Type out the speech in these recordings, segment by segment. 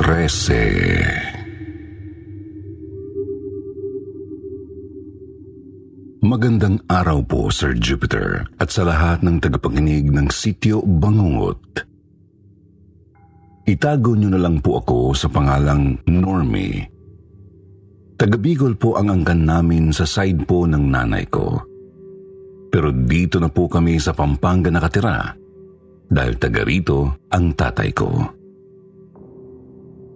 Trece. Magandang araw po, Sir Jupiter, at sa lahat ng tagapakinig ng Sityo Bangungot. Itago niyo na lang po ako sa pangalang Normie. Taga-Bicol po ang angkan namin sa side po ng nanay ko. Pero dito na po kami sa Pampanga nakatira dahil taga rito ang tatay ko.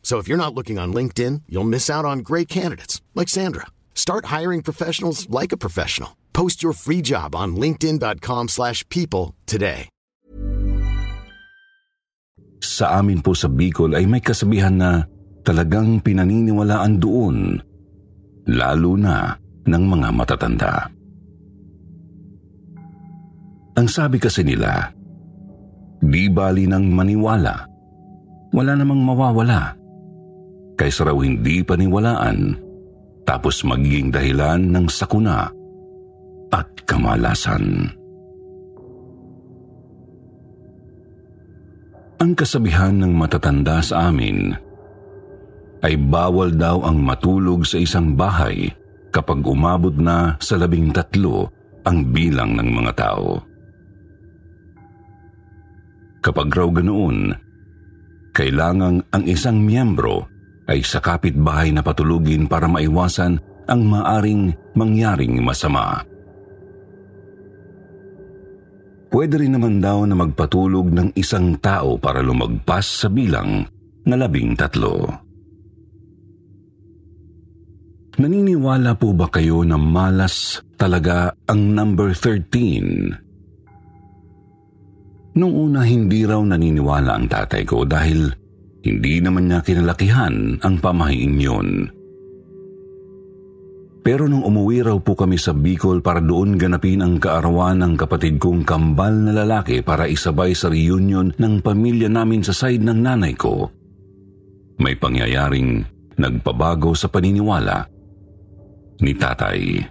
So if you're not looking on LinkedIn, you'll miss out on great candidates like Sandra. Start hiring professionals like a professional. Post your free job on linkedin.com/people today. Sa amin po sa Bicol ay may kasabihan na talagang pinaniniwalaan doon, lalo na ng mga matatanda. Ang sabi kasi nila, di bali ng maniwala, wala namang mawawala. Kaysa raw hindi paniwalaan, tapos magiging dahilan ng sakuna at kamalasan. Ang kasabihan ng matatanda sa amin ay bawal daw ang matulog sa isang bahay kapag umabot na sa labing tatlo ang bilang ng mga tao. Kapag raw ganoon, kailangang ang isang miyembro ay sa kapitbahay na patulugin para maiwasan ang maaring mangyaring masama. Pwede rin naman daw na magpatulog ng isang tao para lumagpas sa bilang na labing tatlo. Naniniwala po ba kayo na malas talaga ang number 13? Nung una hindi raw naniniwala ang tatay ko dahil hindi naman niya kinalakihan ang pamahiin yun. Pero nung umuwi raw po kami sa Bicol para doon ganapin ang kaarawan ng kapatid kong kambal na lalaki para isabay sa reunion ng pamilya namin sa side ng nanay ko, may pangyayaring nagpabago sa paniniwala ni tatay.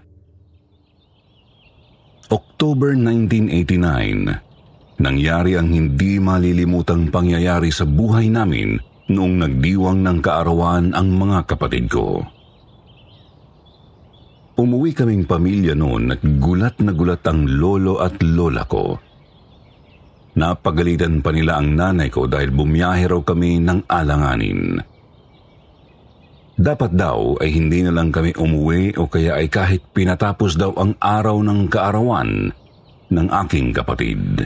October 1989, nangyari ang hindi malilimutang pangyayari sa buhay namin noong nagdiwang ng kaarawan ang mga kapatid ko. Umuwi kaming pamilya noon at gulat na gulat ang lolo at lola ko. Napagalitan pa nila ang nanay ko dahil bumiyahe raw kami ng alanganin. Dapat daw ay hindi na lang kami umuwi o kaya ay kahit pinatapos daw ang araw ng kaarawan ng aking kapatid.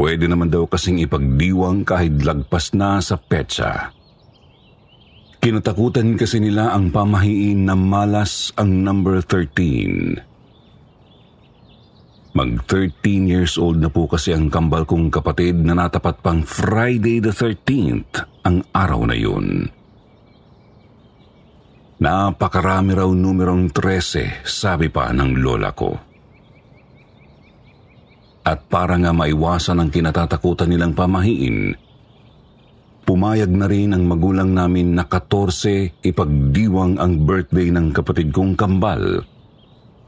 Pwede naman daw kasing ipagdiwang kahit lagpas na sa petsa. Kinatakutan kasi nila ang pamahiin na malas ang number 13. Mag 13 years old na po kasi ang kambal kong kapatid na natapat pang Friday the 13th ang araw na yun. Napakarami raw numerong 13, sabi pa ng lola ko. At para nga maiwasan ang kinatatakutan nilang pamahiin, pumayag na rin ang magulang namin na 14 ipagdiwang ang birthday ng kapatid kong kambal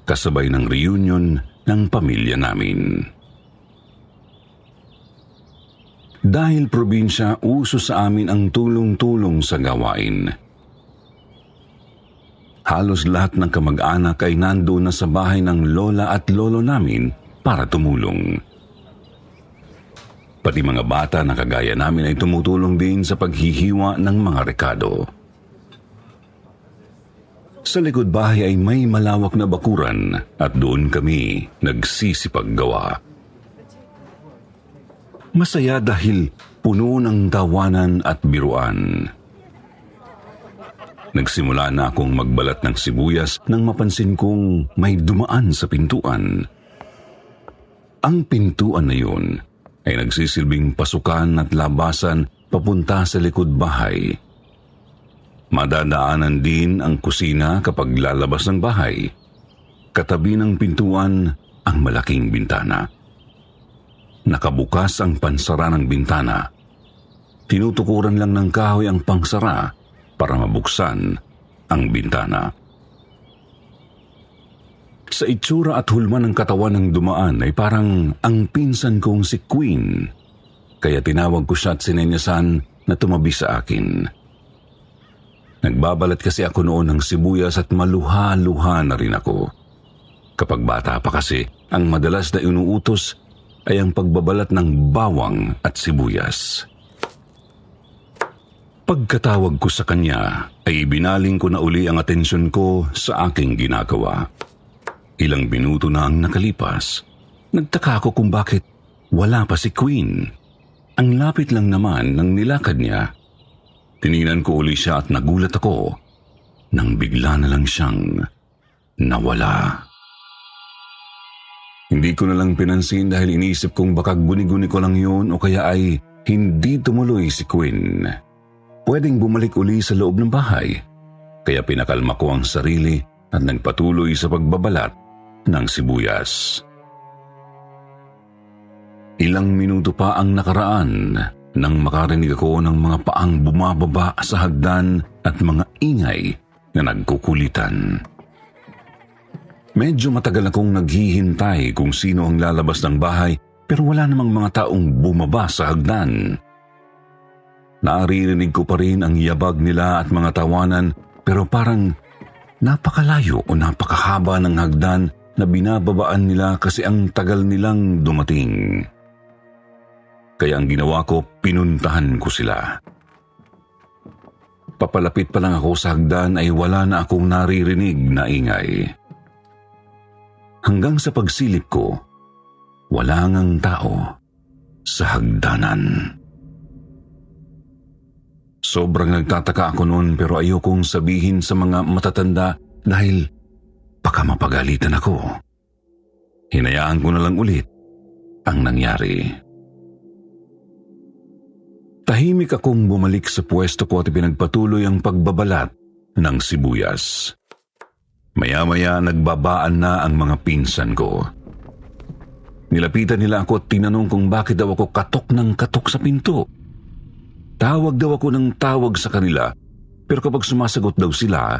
kasabay ng reunion ng pamilya namin. Dahil probinsya, uso sa amin ang tulong-tulong sa gawain. Halos lahat ng kamag-anak ay nandoon na sa bahay ng lola at lolo namin para tumulong. Pati mga bata na kagaya namin ay tumutulong din sa paghihiwa ng mga rekado. Sa likod bahay ay may malawak na bakuran at doon kami nagsisipaggawa. Masaya dahil puno ng tawanan at biruan. Nagsimula na akong magbalat ng sibuyas nang mapansin kong may dumaan sa pintuan. Ang pintuan na yun ay nagsisilbing pasukan at labasan papunta sa likod bahay. Madadaanan din ang kusina kapag lalabas ng bahay. Katabi ng pintuan ang malaking bintana. Nakabukas ang pansara ng bintana. Tinutukuran lang ng kahoy ang pangsara para mabuksan ang bintana. Sa itsura at hulma ng katawan ng dumaan ay parang ang pinsan kong si Queen. Kaya tinawag ko siya at sinenyasan na tumabi sa akin. Nagbabalat kasi ako noon ng sibuyas at maluha-luha na rin ako. Kapag bata pa kasi, ang madalas na inuutos ay ang pagbabalat ng bawang at sibuyas. Pagkatawag ko sa kanya, ay ibinaling ko na uli ang atensyon ko sa aking ginagawa. Ilang minuto na ang nakalipas. Nagtaka ako kung bakit wala pa si Queen. Ang lapit lang naman ng nilakad niya Tiningnan ko uli siya at nagulat ako nang bigla na lang siyang nawala. Hindi ko na lang pinansin dahil iniisip kong baka guni-guni ko lang yun o kaya ay hindi tumuloy si Quinn. Pwedeng bumalik uli sa loob ng bahay. Kaya pinakalma ko ang sarili at nagpatuloy sa pagbabalat ng sibuyas. Ilang minuto pa ang nakaraan nang makarinig ako ng mga paang bumababa sa hagdan at mga ingay na nagkukulitan. Medyo matagal akong naghihintay kung sino ang lalabas ng bahay pero wala namang mga taong bumaba sa hagdan. Naririnig ko pa rin ang yabag nila at mga tawanan pero parang napakalayo o napakahaba ng hagdan na binababaan nila kasi ang tagal nilang dumating. Kaya ang ginawa ko, pinuntahan ko sila. Papalapit pa lang ako sa hagdan ay wala na akong naririnig na ingay. Hanggang sa pagsilip ko, wala ngang tao sa hagdanan. Sobrang nagtataka ako noon pero ayokong sabihin sa mga matatanda dahil baka mapagalitan ako. Hinayaan ko na lang ulit ang nangyari. Tahimik akong bumalik sa pwesto ko at pinagpatuloy ang pagbabalat ng sibuyas. Maya-maya nagbabaan na ang mga pinsan ko. Nilapitan nila ako at tinanong kung bakit daw ako katok ng katok sa pinto. Tawag daw ako ng tawag sa kanila pero kapag sumasagot daw sila,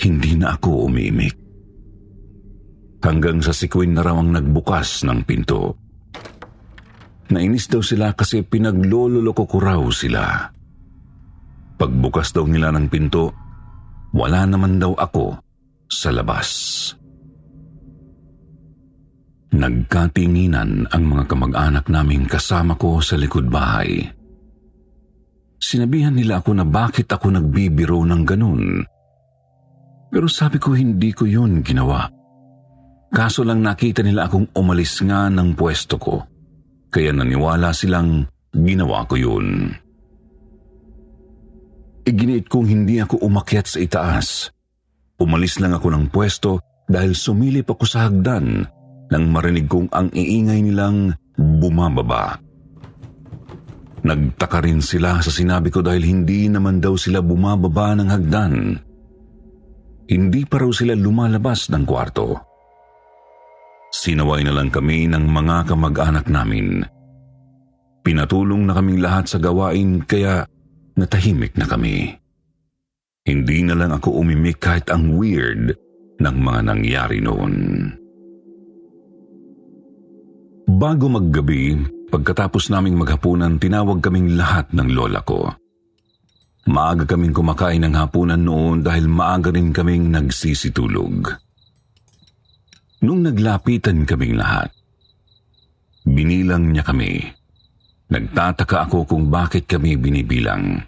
hindi na ako umimik. Hanggang sa si Queen na raw ang nagbukas ng pinto. Nainis daw sila kasi pinaglololoko ko raw sila. Pagbukas daw nila ng pinto, wala naman daw ako sa labas. Nagkatinginan ang mga kamag-anak naming kasama ko sa likod bahay. Sinabihan nila ako na bakit ako nagbibiro ng ganun. Pero sabi ko hindi ko yun ginawa. Kaso lang nakita nila akong umalis nga ng pwesto ko kaya naniwala silang ginawa ko yun. Iginiit kong hindi ako umakyat sa itaas. Umalis lang ako ng pwesto dahil sumilip ako sa hagdan nang marinig kong ang iingay nilang bumababa. Nagtaka rin sila sa sinabi ko dahil hindi naman daw sila bumababa ng hagdan. Hindi pa raw sila lumalabas ng kwarto. Sinaway na lang kami ng mga kamag-anak namin. Pinatulong na kaming lahat sa gawain kaya natahimik na kami. Hindi na lang ako umimik kahit ang weird ng mga nangyari noon. Bago maggabi, pagkatapos naming maghapunan, tinawag kaming lahat ng lola ko. Maaga kaming kumakain ng hapunan noon dahil maaga rin kaming nagsisitulog. Nung naglapitan kaming lahat, binilang niya kami. Nagtataka ako kung bakit kami binibilang.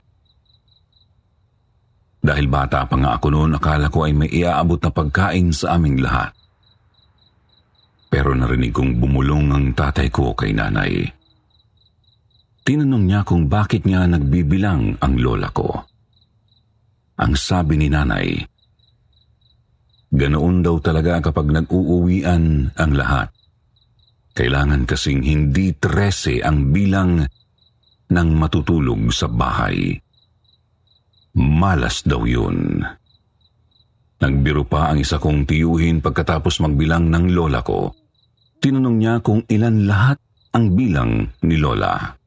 Dahil bata pa nga ako noon, akala ko ay may iaabot na pagkain sa aming lahat. Pero narinig kong bumulong ang tatay ko kay nanay. Tinanong niya kung bakit niya nagbibilang ang lola ko. Ang sabi ni nanay, Ganoon daw talaga kapag nag-uuwian ang lahat. Kailangan kasing hindi trese ang bilang ng matutulog sa bahay. Malas daw yun. Nagbiro pa ang isa kong tiyuhin pagkatapos magbilang ng lola ko. Tinanong niya kung ilan lahat ang bilang ni lola.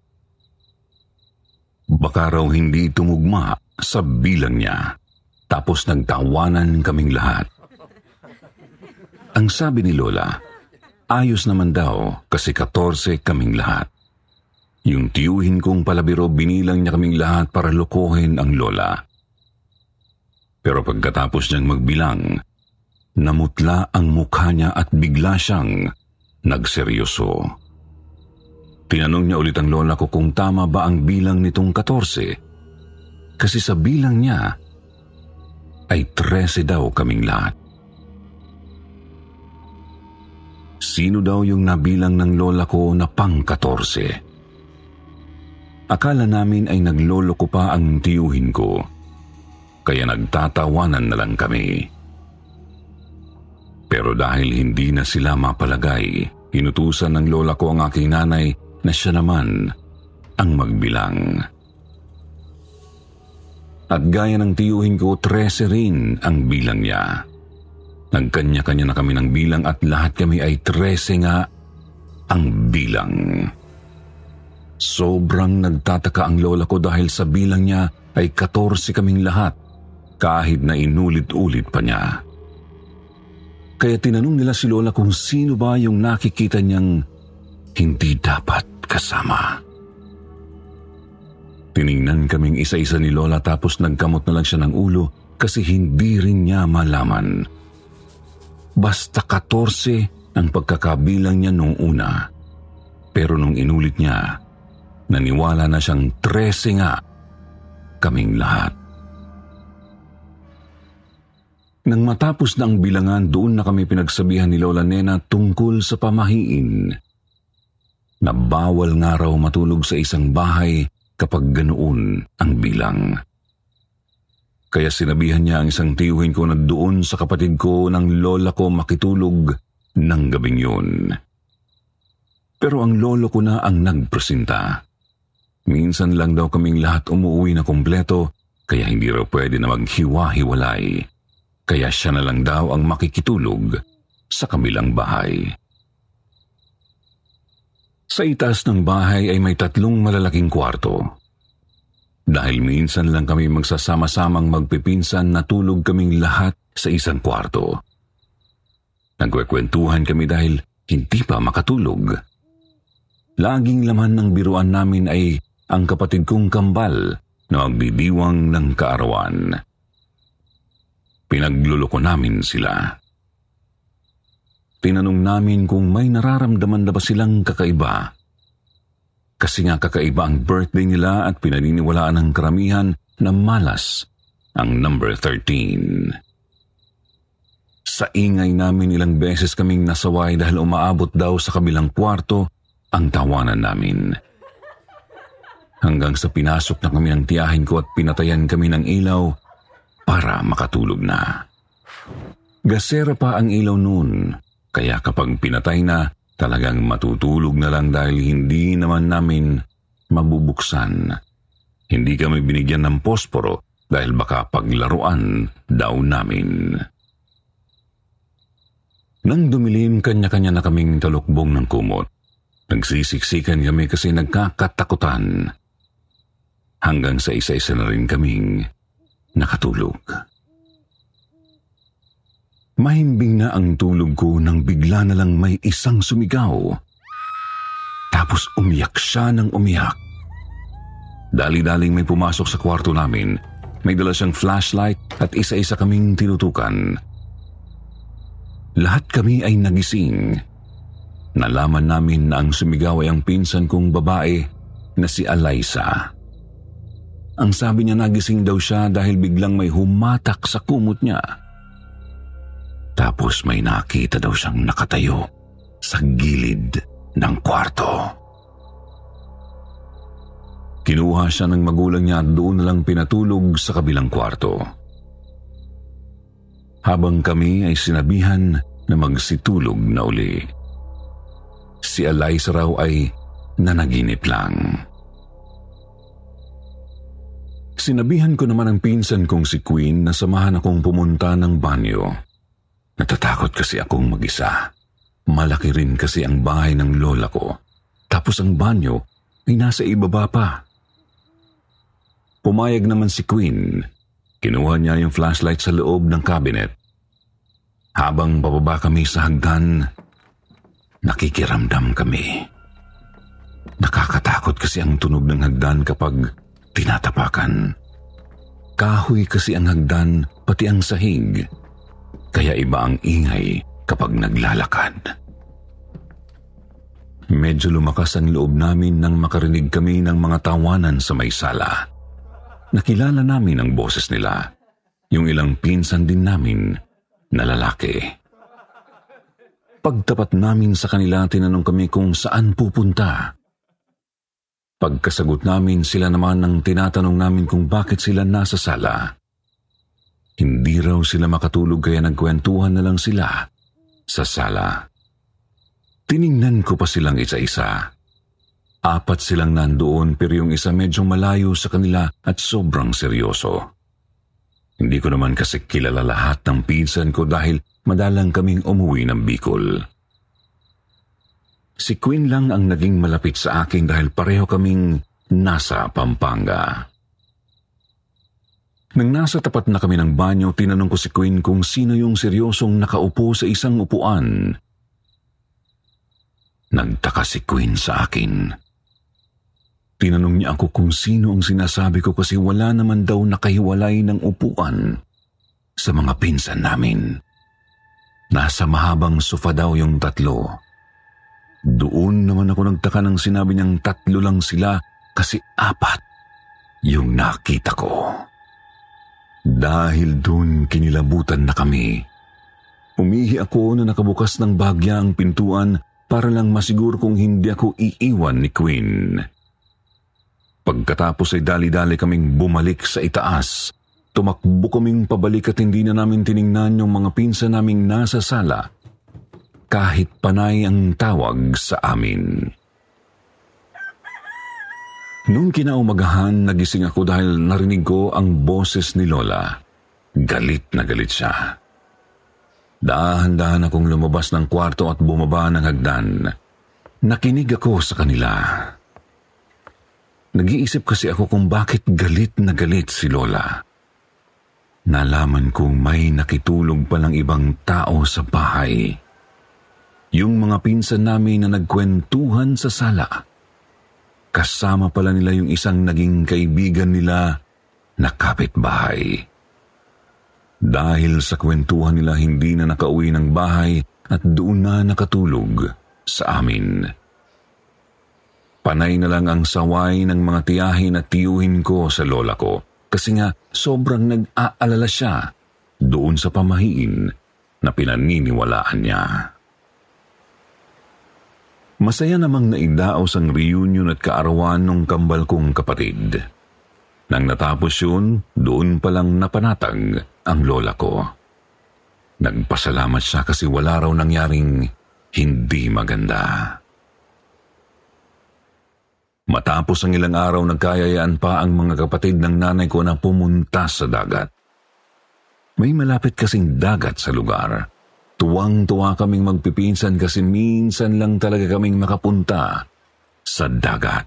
Baka raw hindi tumugma sa bilang niya. Tapos nagtawanan kaming lahat. Ang sabi ni Lola, ayos naman daw kasi 14 kaming lahat. Yung tiyuhin kong palabiro binilang niya kaming lahat para lokohin ang Lola. Pero pagkatapos niyang magbilang, namutla ang mukha niya at bigla siyang nagseryoso. Tinanong niya ulit ang lola ko kung tama ba ang bilang nitong 14. Kasi sa bilang niya, ay 13 daw kaming lahat. sino daw yung nabilang ng lola ko na pang-14. Akala namin ay naglolo ko pa ang tiyuhin ko, kaya nagtatawanan na lang kami. Pero dahil hindi na sila mapalagay, inutusan ng lola ko ang aking nanay na siya naman ang magbilang. At gaya ng tiyuhin ko, 13 rin ang bilang niya. Nagkanya-kanya na kami ng bilang at lahat kami ay 13 nga ang bilang. Sobrang nagtataka ang lola ko dahil sa bilang niya ay 14 kaming lahat kahit na inulit-ulit pa niya. Kaya tinanong nila si Lola kung sino ba yung nakikita niyang hindi dapat kasama. Tiningnan kaming isa-isa ni Lola tapos nagkamot na lang siya ng ulo kasi hindi rin niya malaman Basta 14 ang pagkakabilang niya nung una. Pero nung inulit niya, naniwala na siyang 13 nga kaming lahat. Nang matapos na ang bilangan, doon na kami pinagsabihan ni Lola Nena tungkol sa pamahiin. Na bawal nga raw matulog sa isang bahay kapag ganoon ang bilang. Kaya sinabihan niya ang isang tiyuhin ko na doon sa kapatid ko ng lola ko makitulog ng gabing yun. Pero ang lolo ko na ang nagpresenta. Minsan lang daw kaming lahat umuwi na kumpleto kaya hindi raw pwede na maghiwa-hiwalay. Kaya siya na lang daw ang makikitulog sa kabilang bahay. Sa itaas ng bahay ay may tatlong malalaking kwarto. Dahil minsan lang kami magsasama-samang magpipinsan natulog kaming lahat sa isang kwarto. Nagkwekwentuhan kami dahil hindi pa makatulog. Laging laman ng biruan namin ay ang kapatid kong kambal na magbibiwang ng kaarawan. Pinagluloko namin sila. Tinanong namin kung may nararamdaman na ba silang kakaiba kasi nga kakaiba ang birthday nila at pinaniniwalaan ng karamihan na malas ang number 13. Sa ingay namin ilang beses kaming nasaway dahil umaabot daw sa kabilang kwarto ang tawanan namin. Hanggang sa pinasok na kami ng tiyahin ko at pinatayan kami ng ilaw para makatulog na. Gasera pa ang ilaw noon, kaya kapag pinatay na, Talagang matutulog na lang dahil hindi naman namin mabubuksan. Hindi kami binigyan ng posporo dahil baka paglaruan daw namin. Nang dumilim, kanya-kanya na kaming talukbong ng kumot. Nagsisiksikan kami kasi nagkakatakutan. Hanggang sa isa-isa na rin kaming nakatulog. Mahimbing na ang tulog ko nang bigla na lang may isang sumigaw. Tapos umiyak siya ng umiyak. Dali-daling may pumasok sa kwarto namin. May dala siyang flashlight at isa-isa kaming tinutukan. Lahat kami ay nagising. Nalaman namin na ang sumigaw ay ang pinsan kong babae na si Alaysa. Ang sabi niya nagising daw siya dahil biglang may humatak sa kumot niya. Tapos may nakita daw siyang nakatayo sa gilid ng kwarto. Kinuha siya ng magulang niya at doon lang pinatulog sa kabilang kwarto. Habang kami ay sinabihan na magsitulog na uli. Si Eliza raw ay nanaginip lang. Sinabihan ko naman ang pinsan kong si Queen na samahan akong pumunta ng banyo. Natatakot kasi akong mag-isa. Malaki rin kasi ang bahay ng lola ko. Tapos ang banyo ay nasa ibaba pa. Pumayag naman si Queen. Kinuha niya yung flashlight sa loob ng cabinet. Habang bababa kami sa hagdan, nakikiramdam kami. Nakakatakot kasi ang tunog ng hagdan kapag tinatapakan. Kahoy kasi ang hagdan, pati ang sahig kaya iba ang ingay kapag naglalakad. Medyo lumakas ang loob namin nang makarinig kami ng mga tawanan sa may sala. Nakilala namin ang boses nila, yung ilang pinsan din namin na lalaki. Pagtapat namin sa kanila, tinanong kami kung saan pupunta. Pagkasagot namin, sila naman ang tinatanong namin kung bakit sila nasa sala. Hindi raw sila makatulog kaya nagkwentuhan na lang sila sa sala. Tiningnan ko pa silang isa-isa. Apat silang nandoon pero yung isa medyo malayo sa kanila at sobrang seryoso. Hindi ko naman kasi kilala lahat ng pinsan ko dahil madalang kaming umuwi ng Bicol. Si Queen lang ang naging malapit sa akin dahil pareho kaming nasa Pampanga. Nang nasa tapat na kami ng banyo, tinanong ko si Queen kung sino yung seryosong nakaupo sa isang upuan. Nagtaka si Queen sa akin. Tinanong niya ako kung sino ang sinasabi ko kasi wala naman daw nakahiwalay ng upuan sa mga pinsan namin. Nasa mahabang sofa daw yung tatlo. Doon naman ako nagtaka nang sinabi niyang tatlo lang sila kasi apat yung nakita ko. Dahil doon kinilabutan na kami. Umihi ako na nakabukas ng bagya ang pintuan para lang masiguro kung hindi ako iiwan ni Queen. Pagkatapos ay dali-dali kaming bumalik sa itaas. Tumakbo kaming pabalik at hindi na namin tiningnan yung mga pinsa naming nasa sala kahit panay ang tawag sa amin. Noong kinaumagahan, nagising ako dahil narinig ko ang boses ni Lola. Galit na galit siya. Dahan-dahan akong lumabas ng kwarto at bumaba ng hagdan. Nakinig ako sa kanila. Nag-iisip kasi ako kung bakit galit na galit si Lola. Nalaman kong may nakitulog palang ibang tao sa bahay. Yung mga pinsan namin na nagkwentuhan sa sala kasama pala nila yung isang naging kaibigan nila na kapitbahay. Dahil sa kwentuhan nila hindi na nakauwi ng bahay at doon na nakatulog sa amin. Panay na lang ang saway ng mga tiyahin at tiyuhin ko sa lola ko kasi nga sobrang nag-aalala siya doon sa pamahiin na pinaniniwalaan niya. Masaya namang naidaos ang reunion at kaarawan ng kambal kong kapatid. Nang natapos yun, doon palang napanatag ang lola ko. Nagpasalamat siya kasi wala raw nangyaring hindi maganda. Matapos ang ilang araw, nagkayayaan pa ang mga kapatid ng nanay ko na pumunta sa dagat. May malapit kasing dagat sa lugar. Tuwang-tuwa kaming magpipinsan kasi minsan lang talaga kaming makapunta sa dagat.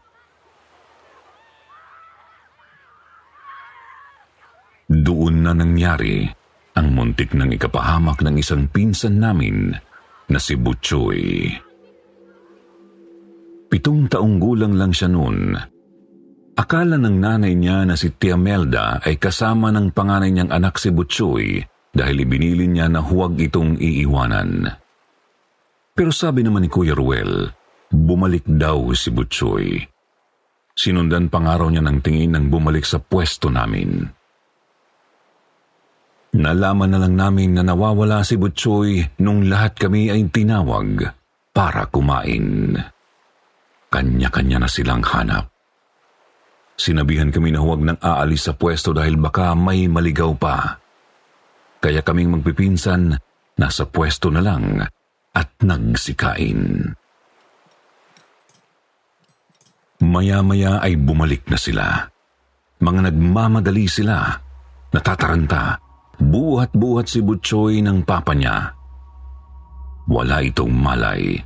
Doon na nangyari ang muntik ng ikapahamak ng isang pinsan namin na si Butchoy. Pitong taong gulang lang siya noon. Akala ng nanay niya na si Tia Melda ay kasama ng panganay niyang anak si Butchoy dahil ibinili niya na huwag itong iiwanan. Pero sabi naman ni Kuya Ruel, bumalik daw si Butchoy. Sinundan pangaraw niya ng tingin nang bumalik sa pwesto namin. Nalaman na lang namin na nawawala si Butchoy nung lahat kami ay tinawag para kumain. Kanya-kanya na silang hanap. Sinabihan kami na huwag nang aalis sa pwesto dahil baka may maligaw pa. Kaya kaming magpipinsan, nasa pwesto na lang at nagsikain. Maya-maya ay bumalik na sila. Mga nagmamadali sila, natataranta, buhat-buhat si Butchoy ng papa niya. Wala itong malay.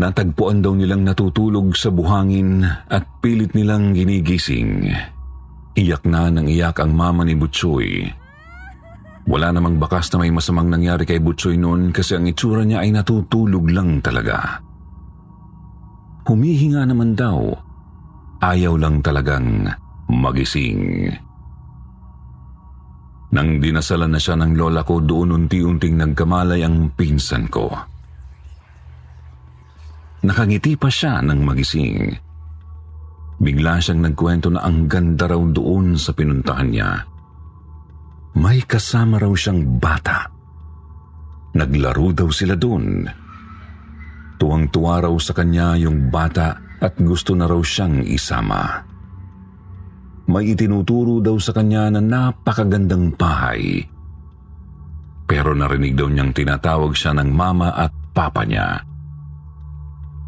Natagpuan daw nilang natutulog sa buhangin at pilit nilang ginigising. Iyak na nang iyak ang mama ni Butchoy. Wala namang bakas na may masamang nangyari kay Butchoy noon kasi ang itsura niya ay natutulog lang talaga. Humihinga naman daw. Ayaw lang talagang magising. Nang dinasalan na siya ng lola ko, doon unti-unting nagkamalay ang pinsan ko. Nakangiti pa siya nang magising. Bigla siyang nagkwento na ang ganda raw doon sa pinuntahan niya. May kasama raw siyang bata. Naglaro daw sila doon. Tuwang-tuwa raw sa kanya yung bata at gusto na raw siyang isama. May itinuturo daw sa kanya na napakagandang bahay. Pero narinig daw niyang tinatawag siya ng mama at papa niya.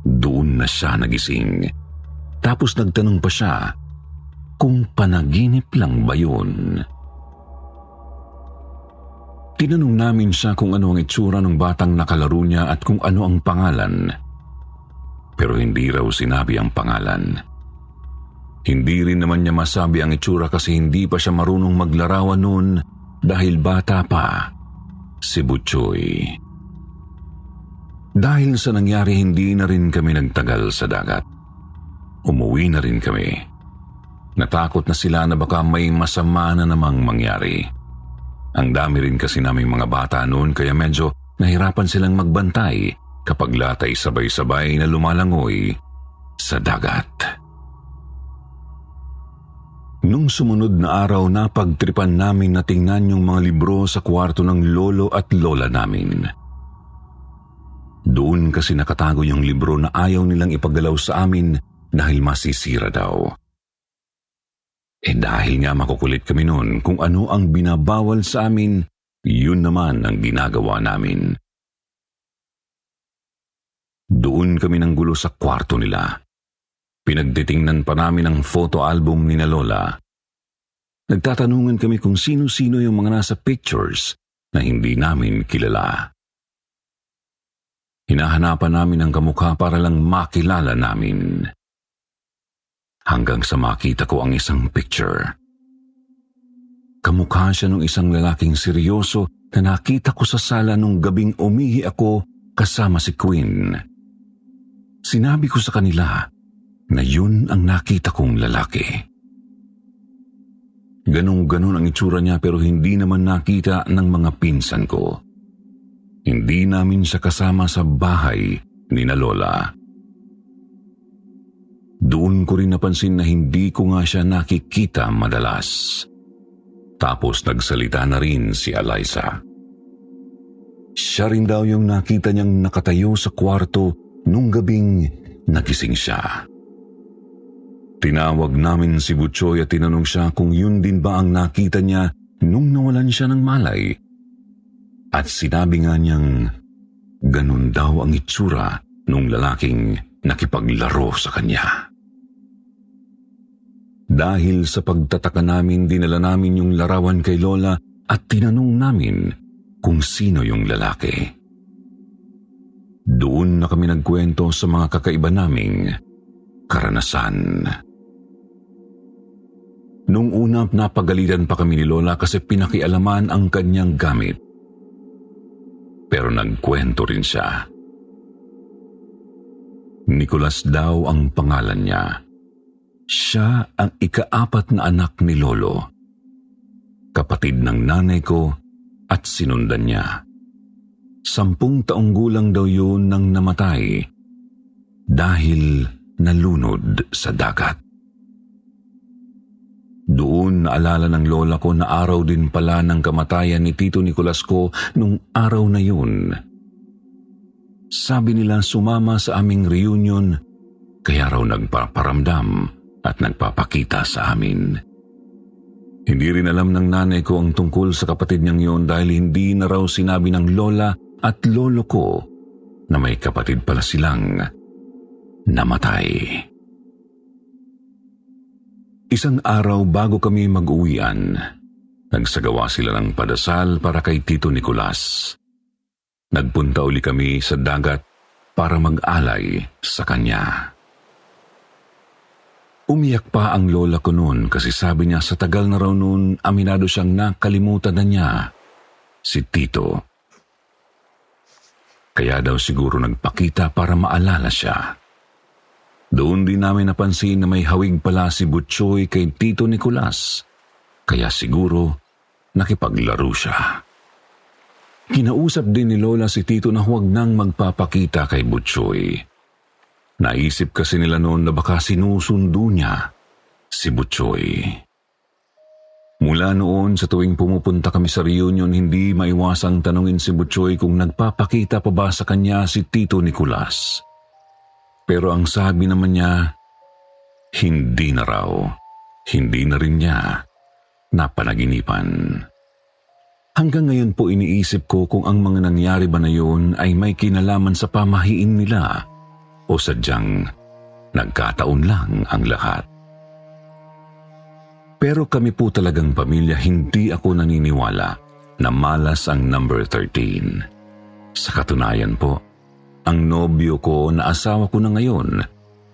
Doon na siya nagising. Tapos nagtanong pa siya kung panaginip lang ba yun. Tinanong namin siya kung ano ang itsura ng batang nakalaro niya at kung ano ang pangalan. Pero hindi raw sinabi ang pangalan. Hindi rin naman niya masabi ang itsura kasi hindi pa siya marunong maglarawan noon dahil bata pa si Butchoy. Dahil sa nangyari, hindi na rin kami nagtagal sa dagat. Umuwi na rin kami. Natakot na sila na baka may masama na namang mangyari. Ang dami rin kasi naming mga bata noon kaya medyo nahirapan silang magbantay kapag latay sabay-sabay na lumalangoy sa dagat. Nung sumunod na araw, napagtripan namin na tingnan yung mga libro sa kwarto ng lolo at lola namin. Doon kasi nakatago yung libro na ayaw nilang ipagalaw sa amin dahil masisira daw. Eh dahil nga makukulit kami noon kung ano ang binabawal sa amin, yun naman ang ginagawa namin. Doon kami ng gulo sa kwarto nila. Pinagtitingnan pa namin ang photo album ni na Lola. Nagtatanungan kami kung sino-sino yung mga nasa pictures na hindi namin kilala. Hinahanapan namin ang kamukha para lang makilala namin. Hanggang sa makita ko ang isang picture. Kamukha siya ng isang lalaking seryoso na nakita ko sa sala nung gabing umihi ako kasama si Queen. Sinabi ko sa kanila na yun ang nakita kong lalaki. Ganong-ganon ang itsura niya pero hindi naman nakita ng mga pinsan ko. Hindi namin siya kasama sa bahay ni na Lola. Doon ko rin napansin na hindi ko nga siya nakikita madalas. Tapos nagsalita na rin si Eliza. Siya rin daw yung nakita niyang nakatayo sa kwarto nung gabing nagising siya. Tinawag namin si Butchoy at tinanong siya kung yun din ba ang nakita niya nung nawalan siya ng malay at sinabi nga niyang ganun daw ang itsura nung lalaking nakipaglaro sa kanya. Dahil sa pagtataka namin, dinala namin yung larawan kay Lola at tinanong namin kung sino yung lalaki. Doon na kami nagkwento sa mga kakaiba naming karanasan. Nung una, napagalitan pa kami ni Lola kasi pinakialaman ang kanyang gamit. Pero nagkwento rin siya. Nicholas daw ang pangalan niya. Siya ang ikaapat na anak ni Lolo. Kapatid ng nanay ko at sinundan niya. Sampung taong gulang daw yun nang namatay dahil nalunod sa dagat. Doon naalala ng lola ko na araw din pala ng kamatayan ni Tito Nicolas ko nung araw na yun. Sabi nila sumama sa aming reunion kaya raw nagpaparamdam at nagpapakita sa amin. Hindi rin alam ng nanay ko ang tungkol sa kapatid niyang yun dahil hindi na raw sinabi ng lola at lolo ko na may kapatid pala silang namatay. Isang araw bago kami mag-uwian, nagsagawa sila ng padasal para kay Tito Nicolas. Nagpunta uli kami sa dagat para mag-alay sa kanya. Umiyak pa ang lola ko noon kasi sabi niya sa tagal na raw noon aminado siyang nakalimutan na niya si Tito. Kaya daw siguro nagpakita para maalala siya. Doon din namin napansin na may hawig pala si Butchoy kay Tito Nicolas. Kaya siguro nakipaglaro siya. Kinausap din ni Lola si Tito na huwag nang magpapakita kay Butchoy. Naisip kasi nila noon na baka sinusundo niya si Butchoy. Mula noon sa tuwing pumupunta kami sa reunion, hindi maiwasang tanungin si Butchoy kung nagpapakita pa ba sa kanya si Tito Nicolas. Pero ang sabi naman niya, hindi na raw. Hindi na rin niya napanaginipan. Hanggang ngayon po iniisip ko kung ang mga nangyari ba na yun ay may kinalaman sa pamahiin nila o sadyang nagkataon lang ang lahat. Pero kami po talagang pamilya, hindi ako naniniwala na malas ang number 13. Sa katunayan po, ang nobyo ko na asawa ko na ngayon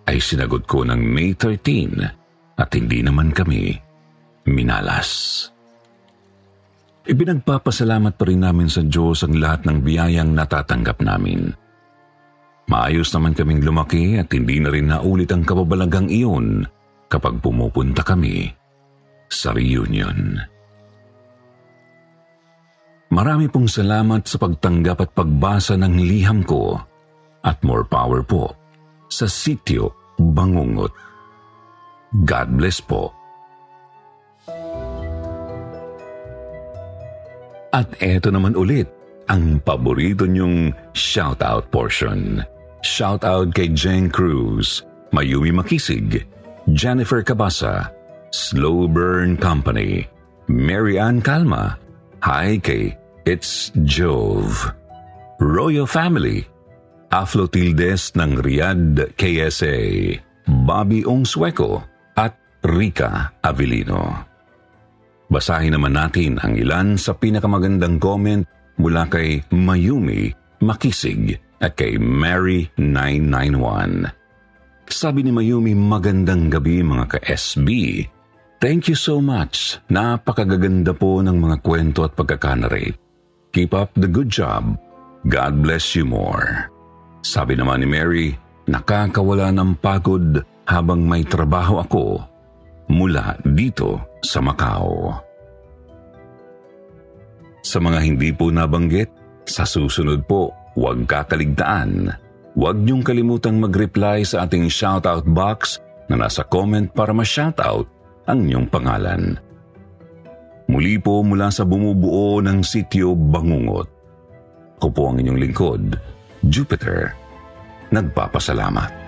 ay sinagot ko ng May 13 at hindi naman kami minalas. Ibinagpapasalamat pa rin namin sa Diyos ang lahat ng biyayang natatanggap namin. Maayos naman kaming lumaki at hindi na rin naulit ang kababalagang iyon kapag pumupunta kami sa reunion. Marami pong salamat sa pagtanggap at pagbasa ng liham ko at more power po sa sityo Bangungot. God bless po. At eto naman ulit ang paborito niyong shoutout portion. Shoutout kay Jane Cruz, Mayumi Makisig, Jennifer Cabasa, Slow Burn Company, Mary Ann Calma, Hi kay It's Jove, Royal Family, Aflotildes ng Riyadh KSA, Bobby Ongsueco at Rica Avelino. Basahin naman natin ang ilan sa pinakamagandang comment mula kay Mayumi Makisig at kay Mary991. Sabi ni Mayumi, magandang gabi mga ka-SB. Thank you so much. Napakagaganda po ng mga kwento at pagkakanarate. Keep up the good job. God bless you more. Sabi naman ni Mary, nakakawala ng pagod habang may trabaho ako mula dito sa Macau. Sa mga hindi po nabanggit, sa susunod po, huwag kakaligtaan Huwag niyong kalimutang mag-reply sa ating shoutout box na nasa comment para ma-shoutout ang inyong pangalan. Muli po mula sa bumubuo ng sityo Bangungot. Ako po ang inyong lingkod, Jupiter. Nagpapasalamat.